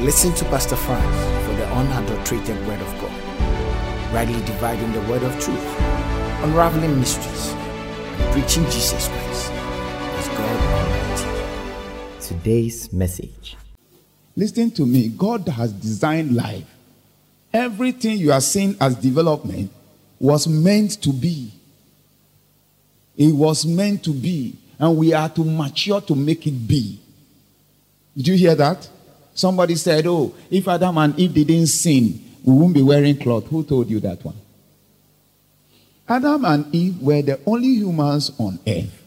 Listen to Pastor Franz for the unadulterated Word of God, rightly dividing the Word of truth, unraveling mysteries, and preaching Jesus Christ as God Almighty. Today's message. Listen to me. God has designed life. Everything you are seeing as development was meant to be. It was meant to be. And we are to mature to make it be. Did you hear that? Somebody said, Oh, if Adam and Eve didn't sin, we wouldn't be wearing cloth. Who told you that one? Adam and Eve were the only humans on earth.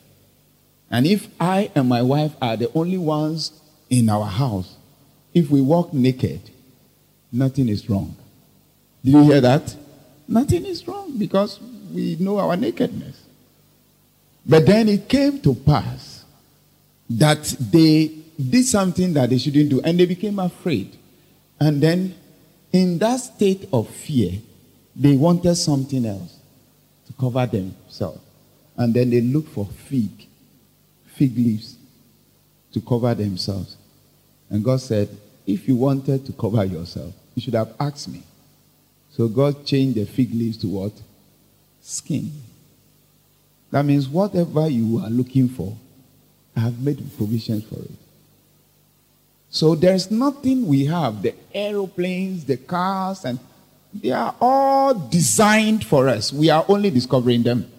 And if I and my wife are the only ones in our house, if we walk naked, nothing is wrong. Did you hear that? Nothing is wrong because we know our nakedness. But then it came to pass that they did something that they shouldn't do and they became afraid. And then, in that state of fear, they wanted something else to cover themselves. And then they looked for fig, fig leaves to cover themselves. And God said, If you wanted to cover yourself, you should have asked me. So God changed the fig leaves to what? Skin. That means whatever you are looking for, I have made provisions for it. So there's nothing we have. The aeroplanes, the cars, and they are all designed for us. We are only discovering them.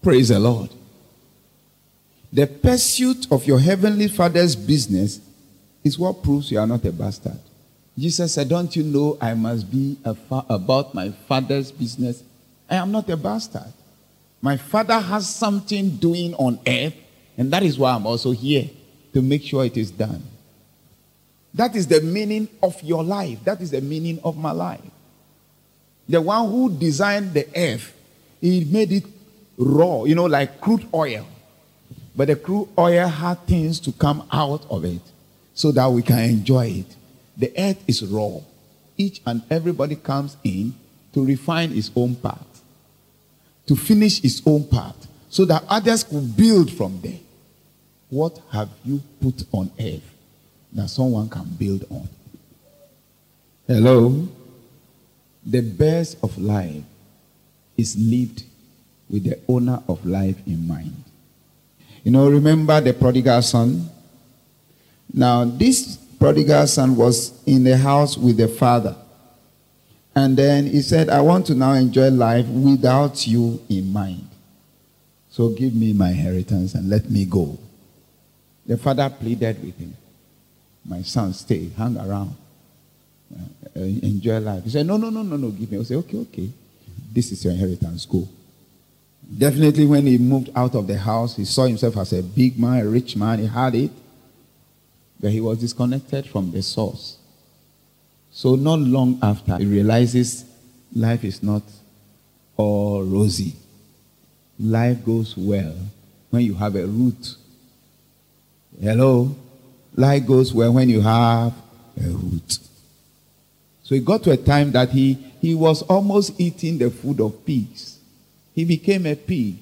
Praise the Lord. The pursuit of your heavenly father's business is what proves you are not a bastard. Jesus said, Don't you know I must be fa- about my father's business? I am not a bastard. My father has something doing on earth, and that is why I'm also here to make sure it is done. That is the meaning of your life. That is the meaning of my life. The one who designed the earth, he made it raw, you know, like crude oil. But the crude oil had things to come out of it so that we can enjoy it. The earth is raw. Each and everybody comes in to refine his own part, to finish his own part, so that others could build from there. What have you put on earth that someone can build on? Hello? The best of life is lived with the owner of life in mind. You know, remember the prodigal son? Now, this prodigal son was in the house with the father. And then he said, I want to now enjoy life without you in mind. So give me my inheritance and let me go. The father pleaded with him, My son, stay, hang around, uh, enjoy life. He said, No, no, no, no, no, give me. I said, Okay, okay. This is your inheritance, go. Definitely, when he moved out of the house, he saw himself as a big man, a rich man, he had it but he was disconnected from the source. So, not long after, he realizes life is not all rosy. Life goes well when you have a root. Hello? Life goes well when you have a root. So, it got to a time that he, he was almost eating the food of pigs. He became a pig.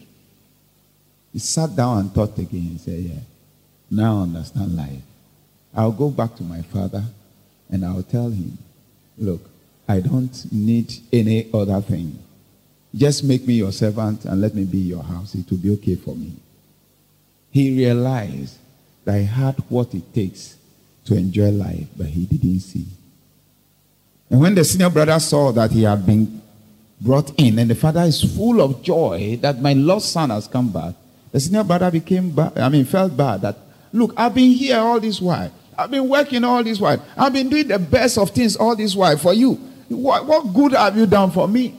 He sat down and thought again and said, Yeah, now I understand life. I'll go back to my father and I'll tell him, look, I don't need any other thing. Just make me your servant and let me be your house. It will be okay for me. He realized that he had what it takes to enjoy life, but he didn't see. And when the senior brother saw that he had been brought in and the father is full of joy that my lost son has come back, the senior brother became bad, I mean, felt bad that, look, I've been here all this while. I've been working all this while. I've been doing the best of things all this while for you. What, what good have you done for me?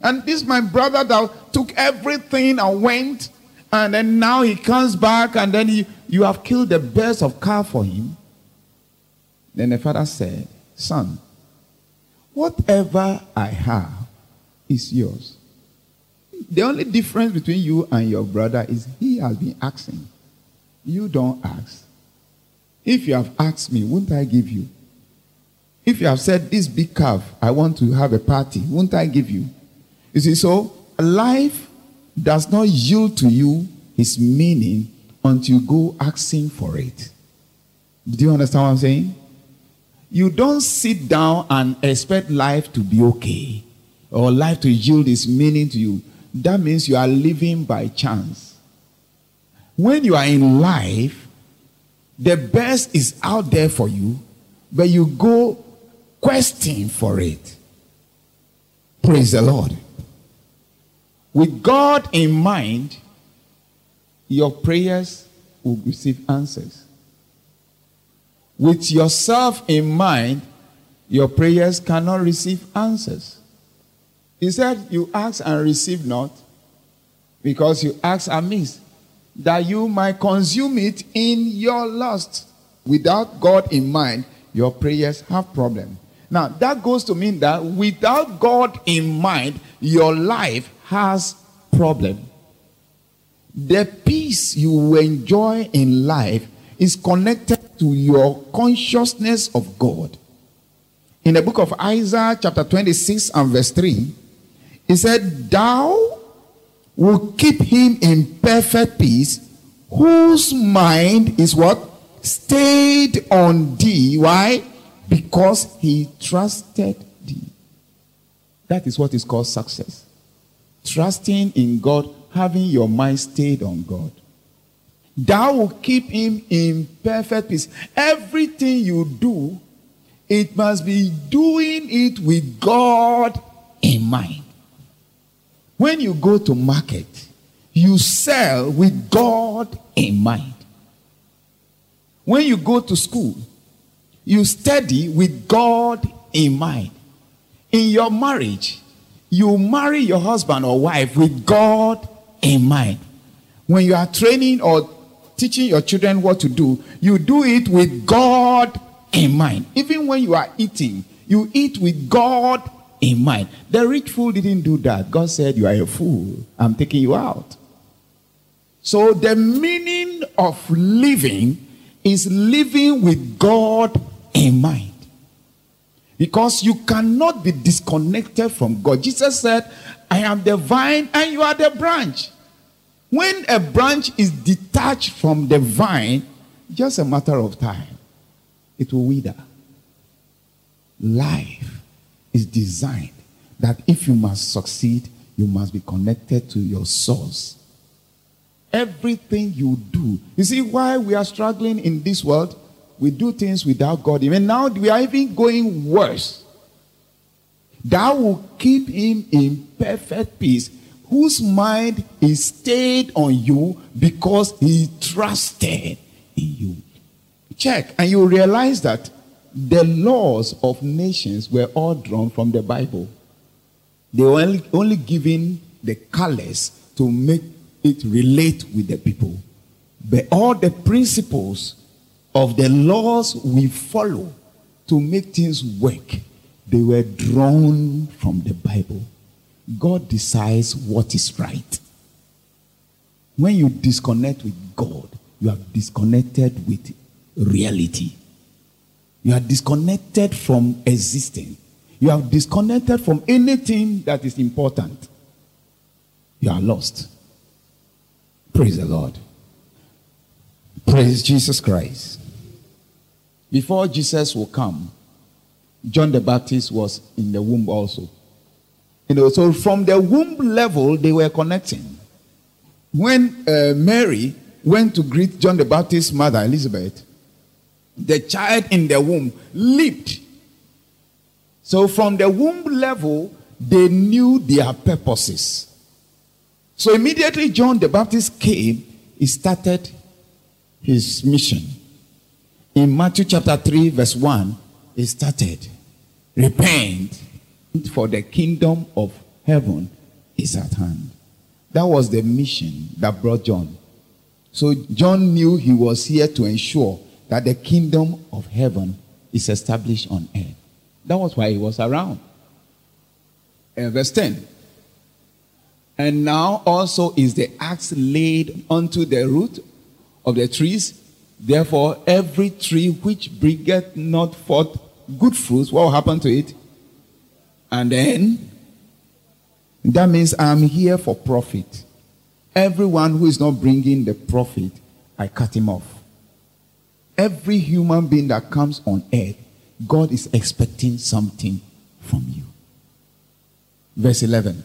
And this my brother that took everything and went, and then now he comes back, and then he, you have killed the best of calf for him. Then the father said, Son, whatever I have is yours. The only difference between you and your brother is he has been asking. You don't ask. If you have asked me, won't I give you? If you have said, This big calf, I want to have a party, won't I give you? You see, so life does not yield to you its meaning until you go asking for it. Do you understand what I'm saying? You don't sit down and expect life to be okay or life to yield its meaning to you. That means you are living by chance. When you are in life, the best is out there for you, but you go questing for it. Praise the Lord. With God in mind, your prayers will receive answers. With yourself in mind, your prayers cannot receive answers. He said, You ask and receive not, because you ask amiss, that you might consume it in your lust. Without God in mind, your prayers have problem. Now, that goes to mean that without God in mind, your life has problem. The peace you enjoy in life is connected to your consciousness of God. In the book of Isaiah, chapter 26 and verse 3, he said, Thou will keep him in perfect peace, whose mind is what? Stayed on thee. Why? Because he trusted thee. That is what is called success. Trusting in God, having your mind stayed on God. Thou will keep him in perfect peace. Everything you do, it must be doing it with God in mind. When you go to market, you sell with God in mind. When you go to school, you study with God in mind. In your marriage, you marry your husband or wife with God in mind. When you are training or teaching your children what to do, you do it with God in mind. Even when you are eating, you eat with God in mind. The rich fool didn't do that. God said, You are a fool. I'm taking you out. So the meaning of living is living with God in mind. Because you cannot be disconnected from God. Jesus said, I am the vine and you are the branch. When a branch is detached from the vine, just a matter of time, it will wither. Life is designed that if you must succeed, you must be connected to your source. Everything you do. You see why we are struggling in this world? We do things without God. Even now, we are even going worse. Thou will keep him in perfect peace, whose mind is stayed on you because he trusted in you. Check, and you realize that the laws of nations were all drawn from the Bible. They were only, only given the colors to make it relate with the people. But all the principles of the laws we follow to make things work, they were drawn from the Bible. God decides what is right. When you disconnect with God, you have disconnected with reality. You are disconnected from existing. You are disconnected from anything that is important. You are lost. Praise the Lord. Praise Jesus Christ. Before Jesus will come, John the Baptist was in the womb also. You know, so from the womb level, they were connecting. When uh, Mary went to greet John the Baptist's mother, Elizabeth, the child in the womb leaped. So from the womb level, they knew their purposes. So immediately John the Baptist came, he started his mission. In Matthew chapter 3, verse 1, he started, Repent, for the kingdom of heaven is at hand. That was the mission that brought John. So John knew he was here to ensure that the kingdom of heaven is established on earth. That was why he was around. Verse 10. And now also is the axe laid unto the root of the trees. Therefore, every tree which bringeth not forth good fruits, what will happen to it? And then, that means I'm here for profit. Everyone who is not bringing the profit, I cut him off. Every human being that comes on earth God is expecting something from you. Verse 11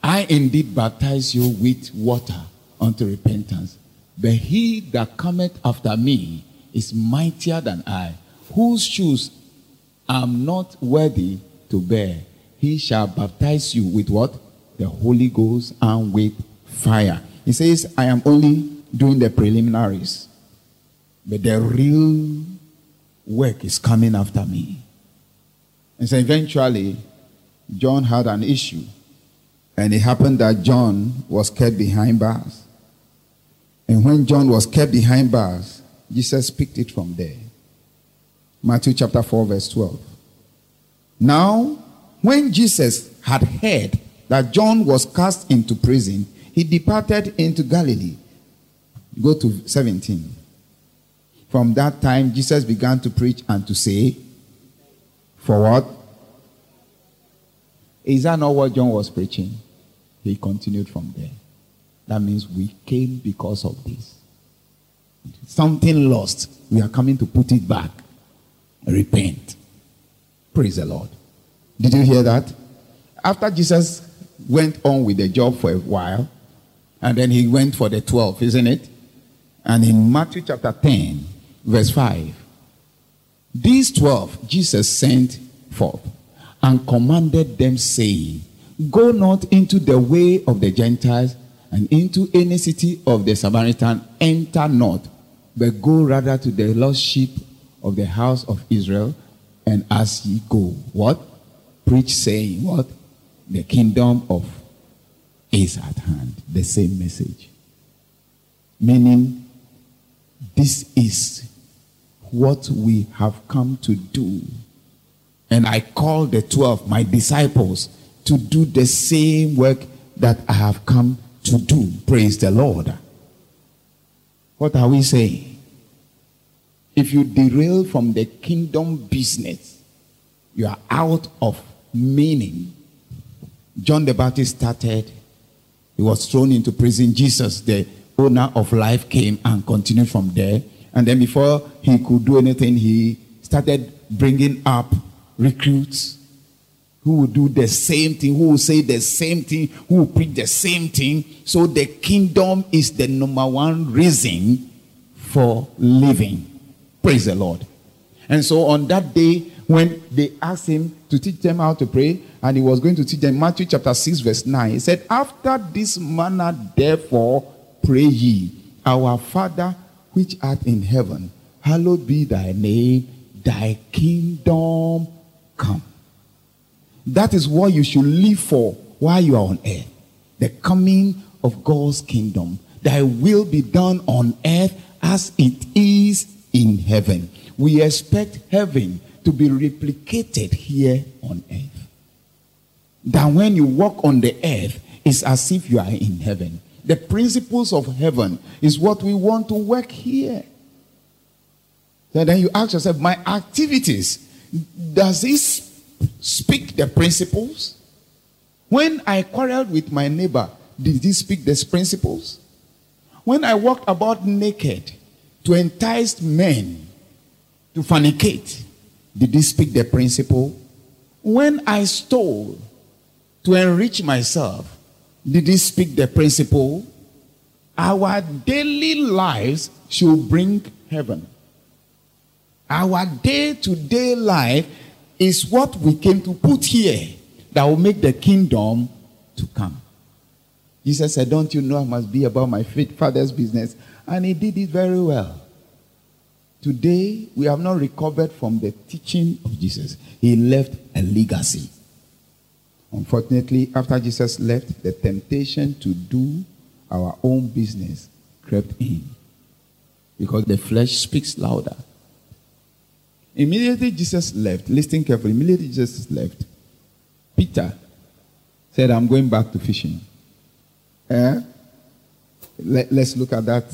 I indeed baptize you with water unto repentance, but he that cometh after me is mightier than I, whose shoes I am not worthy to bear. He shall baptize you with what? The Holy Ghost and with fire. He says, I am only doing the preliminaries, but the real work is coming after me. And so eventually, John had an issue. And it happened that John was kept behind bars. And when John was kept behind bars, Jesus picked it from there. Matthew chapter 4, verse 12. Now, when Jesus had heard that John was cast into prison, he departed into Galilee. Go to 17. From that time, Jesus began to preach and to say, For what? Is that not what John was preaching? He continued from there. That means we came because of this. Something lost. We are coming to put it back. Repent. Praise the Lord. Did you hear that? After Jesus went on with the job for a while, and then he went for the 12, isn't it? And in Matthew chapter 10, verse 5, these 12 Jesus sent forth and commanded them, saying, Go not into the way of the Gentiles and into any city of the Samaritan, enter not, but go rather to the lost sheep of the house of Israel. And as ye go, what? Preach, saying, What? The kingdom of is at hand. The same message. Meaning, this is what we have come to do. And I call the 12 my disciples to do the same work that I have come to do. Praise the Lord. What are we saying? If you derail from the kingdom business, you are out of meaning. John the Baptist started, he was thrown into prison. Jesus, the owner of life, came and continued from there. And then before he could do anything, he started bringing up recruits who will do the same thing, who will say the same thing, who will preach the same thing. So the kingdom is the number one reason for living. Praise the Lord. And so on that day, when they asked him to teach them how to pray, and he was going to teach them Matthew chapter 6, verse 9, he said, After this manner, therefore, pray ye, Our Father which art in heaven, hallowed be thy name, thy kingdom come. That is what you should live for while you are on earth. The coming of God's kingdom. Thy will be done on earth as it is in heaven. We expect heaven to be replicated here on earth. That when you walk on the earth, it's as if you are in heaven. The principles of heaven is what we want to work here. So then you ask yourself, my activities, does this speak the principles? When I quarreled with my neighbor, did he speak these principles? When I walked about naked to entice men to fornicate, did he speak the principle? When I stole to enrich myself, did he speak the principle? Our daily lives should bring heaven. Our day to day life is what we came to put here that will make the kingdom to come. Jesus said, Don't you know I must be about my father's business? And he did it very well. Today, we have not recovered from the teaching of Jesus. He left a legacy. Unfortunately, after Jesus left, the temptation to do our own business crept in. Because the flesh speaks louder. Immediately Jesus left, listen carefully, immediately Jesus left, Peter said, I'm going back to fishing. Eh? Let, let's look at that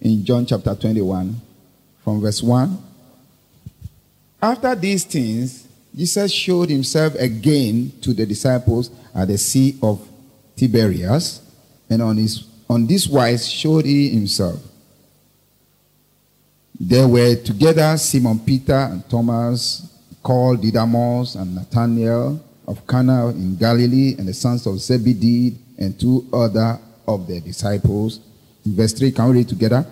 in John chapter 21, from verse 1. After these things, Jesus showed himself again to the disciples at the Sea of Tiberias, and on, his, on this wise showed he himself. There were together Simon Peter and Thomas, called Didymus and Nathanael of Cana in Galilee, and the sons of Zebedee, and two other of their disciples. Verse 3, can we read together?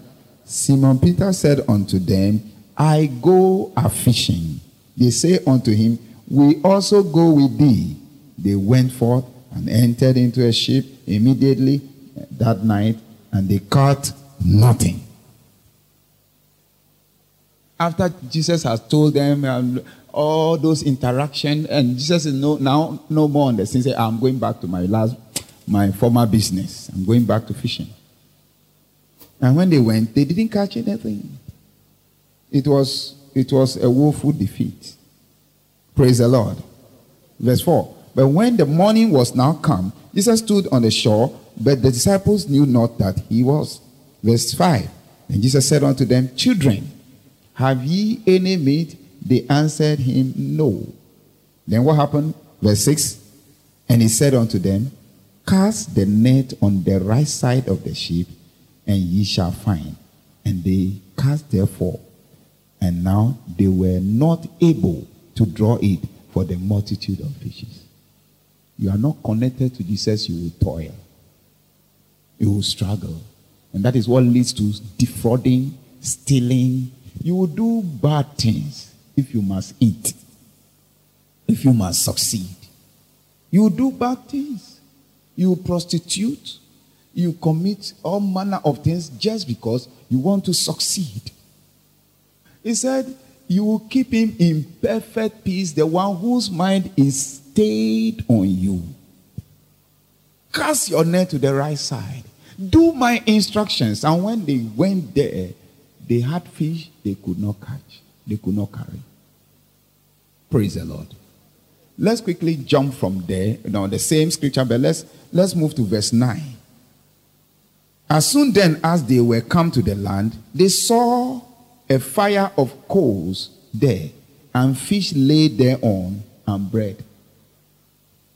Simon Peter said unto them, I go a fishing. They say unto him, We also go with thee. They went forth and entered into a ship immediately that night, and they caught nothing. After Jesus has told them um, all those interaction, and Jesus is no, now no more on the scene. Say, I'm going back to my last, my former business. I'm going back to fishing. And when they went, they didn't catch anything. It was it was a woeful defeat. Praise the Lord. Verse 4. But when the morning was now come, Jesus stood on the shore, but the disciples knew not that he was. Verse 5. And Jesus said unto them, Children, have ye any meat? They answered him, No. Then what happened? Verse 6. And he said unto them, Cast the net on the right side of the ship, and ye shall find. And they cast therefore. And now they were not able to draw it for the multitude of fishes. You are not connected to Jesus, you will toil. You will struggle. And that is what leads to defrauding, stealing. You will do bad things if you must eat, if you must succeed. You will do bad things. You will prostitute. You commit all manner of things just because you want to succeed. He said, You will keep him in perfect peace, the one whose mind is stayed on you. Cast your net to the right side. Do my instructions. And when they went there, they had fish they could not catch, they could not carry. Praise the Lord. Let's quickly jump from there. Now, the same scripture, but let's let's move to verse 9. As soon then as they were come to the land, they saw a fire of coals there, and fish laid thereon, and bread.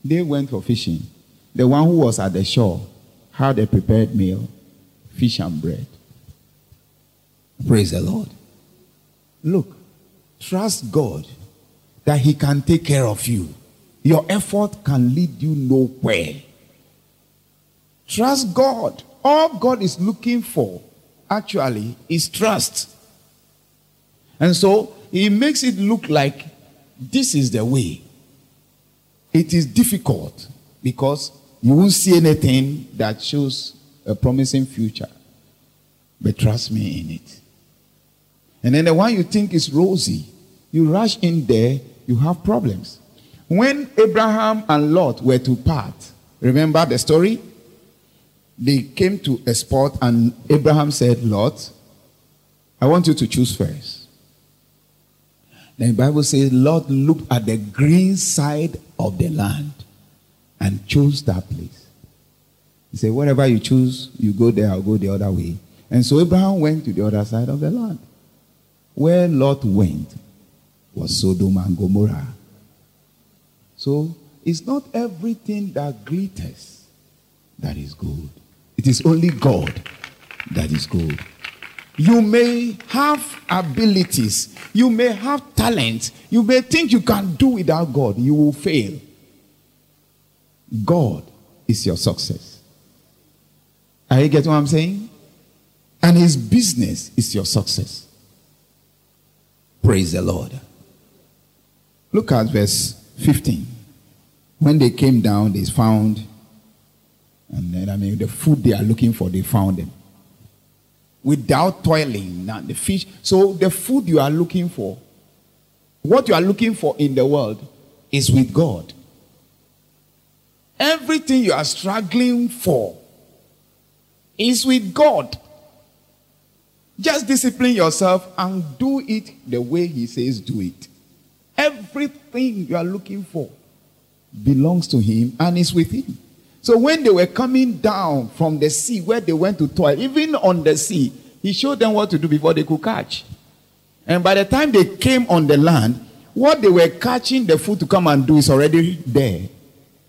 They went for fishing. The one who was at the shore had a prepared meal, fish and bread. Praise the Lord. Look, trust God that He can take care of you. Your effort can lead you nowhere. Trust God. All God is looking for actually is trust. And so He makes it look like this is the way. It is difficult because you won't see anything that shows a promising future. But trust me in it. And then the one you think is rosy, you rush in there, you have problems. When Abraham and Lot were to part, remember the story? They came to a spot and Abraham said, Lot, I want you to choose first. Then the Bible says Lot looked at the green side of the land and chose that place. He said, Whatever you choose, you go there, I'll go the other way. And so Abraham went to the other side of the land. Where Lot went was Sodom and Gomorrah. So it's not everything that glitters that is good. It is only God that is good. You may have abilities, you may have talent, you may think you can do without God, you will fail. God is your success. Are you getting what I'm saying? And his business is your success. Praise the Lord. Look at verse 15. When they came down, they found, and then I mean, the food they are looking for, they found them. Without toiling. Now, the fish. So, the food you are looking for, what you are looking for in the world, is with God. Everything you are struggling for is with God. Just discipline yourself and do it the way He says do it. Everything you are looking for belongs to Him and is with Him. So when they were coming down from the sea where they went to toil, even on the sea, He showed them what to do before they could catch. And by the time they came on the land, what they were catching the food to come and do is already there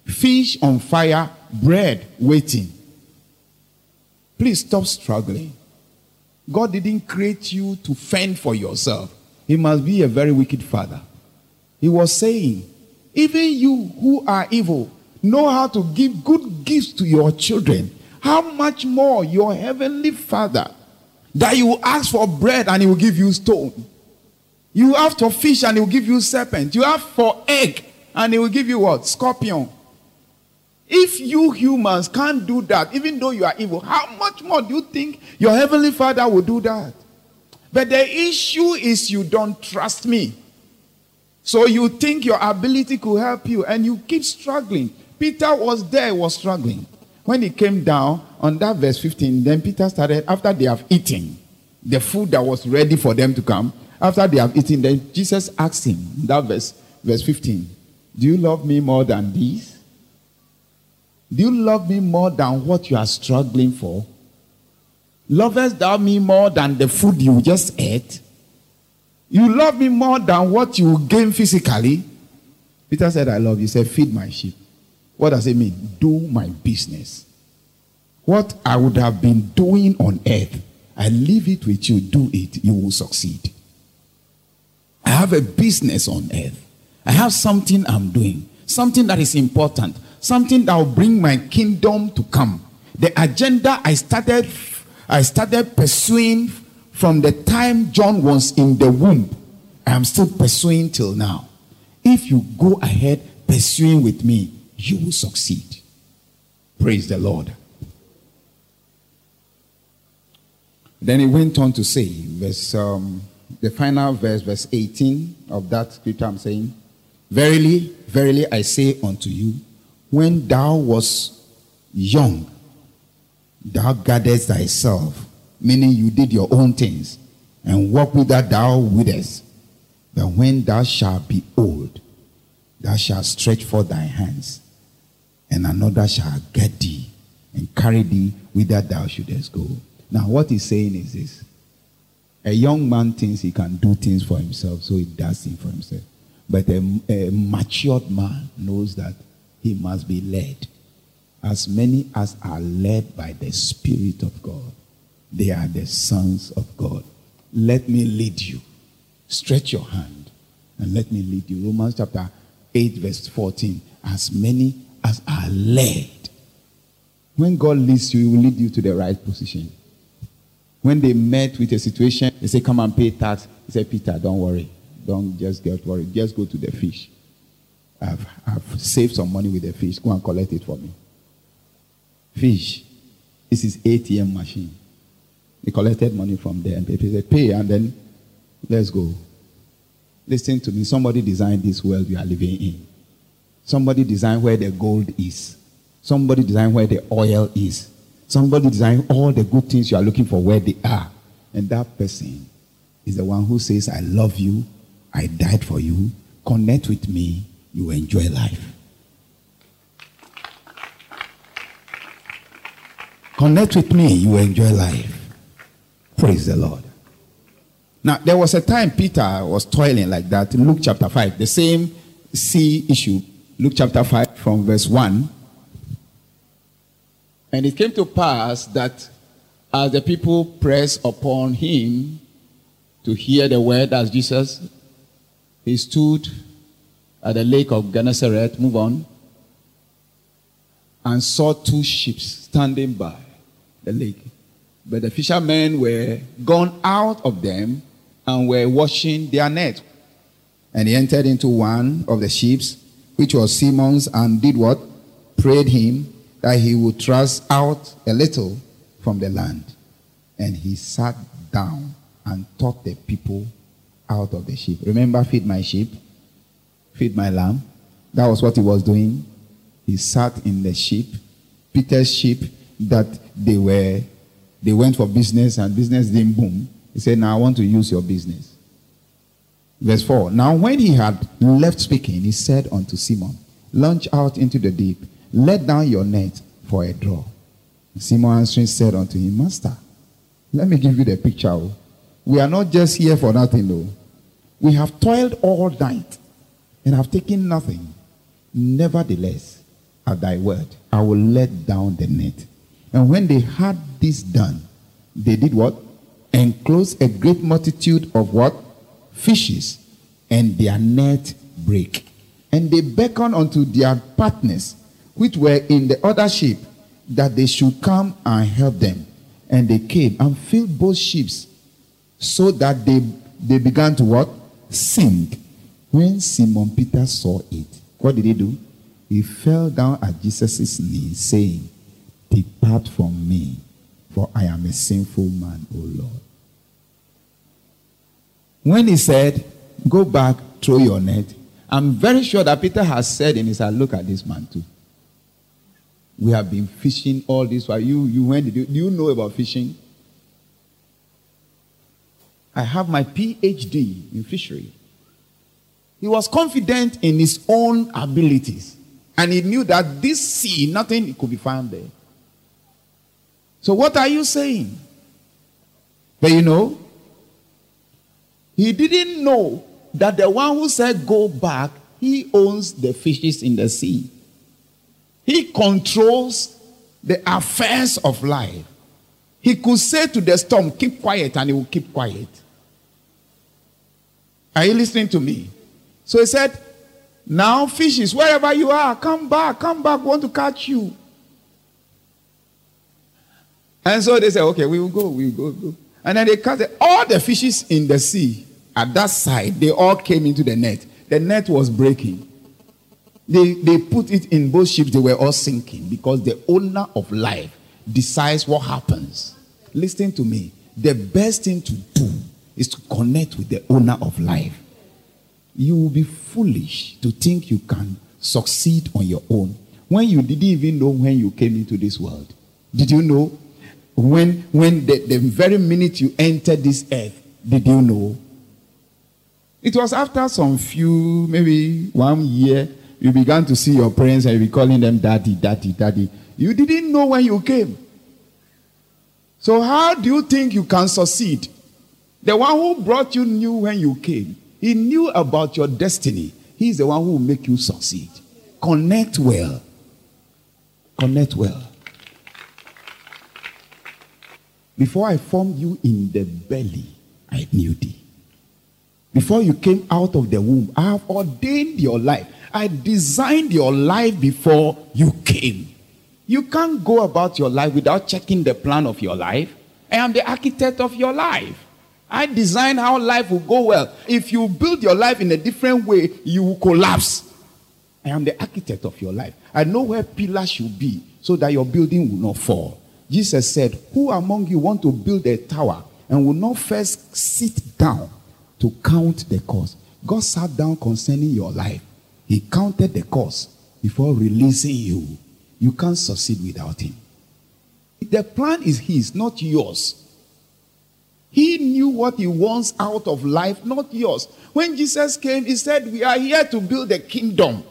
fish on fire, bread waiting. Please stop struggling. God didn't create you to fend for yourself. He must be a very wicked father. He was saying, even you who are evil know how to give good gifts to your children. How much more your heavenly father that you ask for bread and he will give you stone. You ask for fish and he will give you serpent. You ask for egg and he will give you what? Scorpion. If you humans can't do that, even though you are evil, how much more do you think your heavenly father will do that? But the issue is you don't trust me. So you think your ability could help you and you keep struggling. Peter was there, was struggling. When he came down on that verse 15, then Peter started, after they have eaten the food that was ready for them to come, after they have eaten, then Jesus asked him, that verse, verse 15, Do you love me more than these? Do you love me more than what you are struggling for? Lovest thou me more than the food you just ate? You love me more than what you gain physically? Peter said, I love you. He said, Feed my sheep. What does it mean? Do my business. What I would have been doing on earth, I leave it with you. Do it. You will succeed. I have a business on earth. I have something I'm doing, something that is important, something that will bring my kingdom to come. The agenda I started, I started pursuing from the time John was in the womb. I am still pursuing till now. If you go ahead pursuing with me, you will succeed. Praise the Lord. Then he went on to say, verse, um, the final verse, verse 18 of that scripture I'm saying, Verily, verily I say unto you, when thou was young, thou guardest thyself, meaning you did your own things, and walk with that thou wouldest. But when thou shalt be old, thou shalt stretch forth thy hands, and another shall get thee and carry thee whither thou shouldest go. Now, what he's saying is this a young man thinks he can do things for himself, so he does things for himself. But a, a matured man knows that he must be led. As many as are led by the Spirit of God, they are the sons of God. Let me lead you. Stretch your hand and let me lead you. Romans chapter 8, verse 14. As many as are led. When God leads you, He will lead you to the right position. When they met with a situation, they say, Come and pay tax. He said, Peter, don't worry. Don't just get worried. Just go to the fish. I've, I've saved some money with the fish. Go and collect it for me. Fish. This is ATM machine. He collected money from there and he said, Pay and then let's go. Listen to me. Somebody designed this world you are living in. Somebody designed where the gold is. Somebody designed where the oil is. Somebody designed all the good things you are looking for where they are. And that person is the one who says, I love you. I died for you. Connect with me. You enjoy life. Connect with me. You enjoy life. Praise the Lord. Now, there was a time Peter was toiling like that. In Luke chapter 5, the same sea issue. Luke chapter 5, from verse 1. And it came to pass that as the people pressed upon him to hear the word as Jesus, he stood at the lake of Gennesaret, move on, and saw two ships standing by the lake. But the fishermen were gone out of them and were washing their net. And he entered into one of the ships, which was Simon's, and did what? Prayed him that he would thrust out a little from the land. And he sat down and taught the people out of the sheep. Remember, feed my sheep, feed my lamb. That was what he was doing. He sat in the sheep, Peter's sheep, that they were, they went for business and business didn't boom. He said, Now I want to use your business. Verse 4. Now, when he had left speaking, he said unto Simon, Launch out into the deep let down your net for a draw. Simon answering said unto him, Master, let me give you the picture. Oh. We are not just here for nothing, though. We have toiled all night and have taken nothing. Nevertheless, at thy word, I will let down the net. And when they had this done, they did what? enclose a great multitude of what? Fishes, and their net break. And they beckon unto their partners, which were in the other ship, that they should come and help them. And they came and filled both ships, so that they, they began to what? Sink. When Simon Peter saw it, what did he do? He fell down at Jesus' knees, saying, Depart from me, for I am a sinful man, O Lord. When he said, Go back, throw your net, I'm very sure that Peter has said in his heart, Look at this man too. We have been fishing all this while. You, you, you, do you know about fishing? I have my PhD in fishery. He was confident in his own abilities. And he knew that this sea, nothing could be found there. So, what are you saying? But you know, he didn't know that the one who said, Go back, he owns the fishes in the sea. He controls the affairs of life. He could say to the storm, Keep quiet, and he will keep quiet. Are you listening to me? So he said, Now, fishes, wherever you are, come back, come back, want to catch you. And so they said, Okay, we will go, we will go, go. And then they cast all the fishes in the sea at that side, they all came into the net. The net was breaking. They, they put it in both ships, they were all sinking because the owner of life decides what happens. Listen to me. The best thing to do is to connect with the owner of life. You will be foolish to think you can succeed on your own when you didn't even know when you came into this world. Did you know? When, when the, the very minute you entered this earth, did you know? It was after some few, maybe one year, you began to see your parents and you be calling them daddy, daddy, daddy. You didn't know when you came. So, how do you think you can succeed? The one who brought you knew when you came. He knew about your destiny. He's the one who will make you succeed. Connect well. Connect well. Before I formed you in the belly, I knew thee. Before you came out of the womb, I have ordained your life. I designed your life before you came. You can't go about your life without checking the plan of your life. I am the architect of your life. I design how life will go well. If you build your life in a different way, you will collapse. I am the architect of your life. I know where pillars should be so that your building will not fall. Jesus said, Who among you want to build a tower and will not first sit down to count the cost? God sat down concerning your life. He counted the cost before releasing you. You can't succeed without Him. The plan is His, not yours. He knew what He wants out of life, not yours. When Jesus came, He said, We are here to build a kingdom.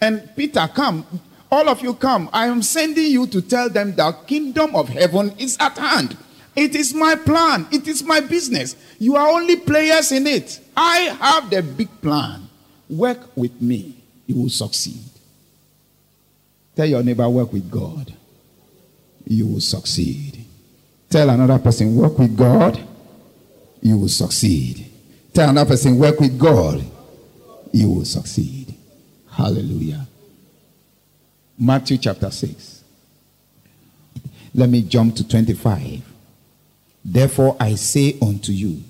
And Peter, come, all of you come. I am sending you to tell them the kingdom of heaven is at hand. It is my plan. It is my business. You are only players in it. I have the big plan. Work with me. You will succeed. Tell your neighbor, work with God. You will succeed. Tell another person, work with God. You will succeed. Tell another person, work with God. You will succeed. Hallelujah. Matthew chapter 6. Let me jump to 25. Therefore I say unto you,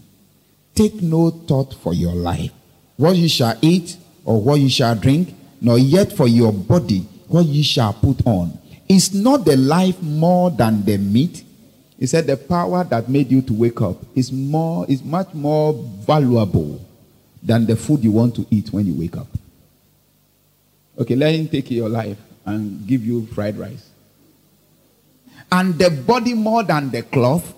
take no thought for your life, what you shall eat or what you shall drink, nor yet for your body what you shall put on. Is not the life more than the meat? He said the power that made you to wake up is more is much more valuable than the food you want to eat when you wake up. Okay, let him take your life and give you fried rice. And the body more than the cloth.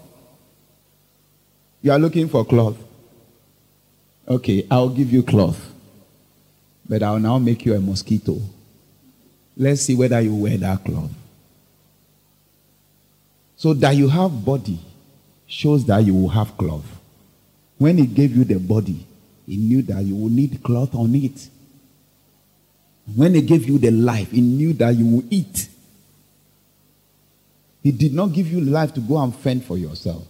You are looking for cloth. Okay, I'll give you cloth. But I'll now make you a mosquito. Let's see whether you wear that cloth. So that you have body shows that you will have cloth. When he gave you the body, he knew that you will need cloth on it. When he gave you the life, he knew that you will eat. He did not give you life to go and fend for yourself.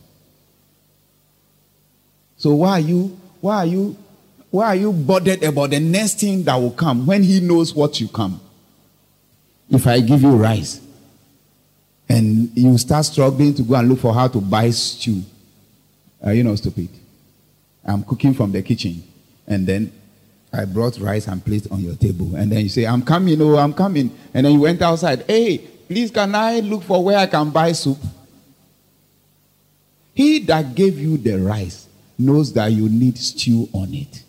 So why are you why are you why are you bothered about the next thing that will come when he knows what you come? If I give you rice and you start struggling to go and look for how to buy stew, are you not stupid? I'm cooking from the kitchen and then I brought rice and placed on your table. And then you say, I'm coming, oh, I'm coming. And then you went outside. Hey, please, can I look for where I can buy soup? He that gave you the rice knows that you need stew on it.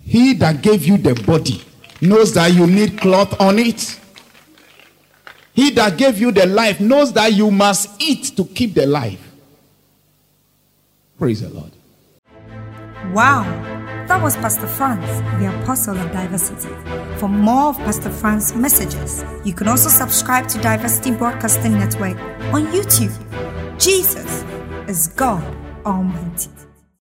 He that gave you the body knows that you need cloth on it. He that gave you the life knows that you must eat to keep the life. Praise the Lord. Wow, that was Pastor Franz, the Apostle of Diversity. For more of Pastor Franz's messages, you can also subscribe to Diversity Broadcasting Network on YouTube. Jesus is God Almighty.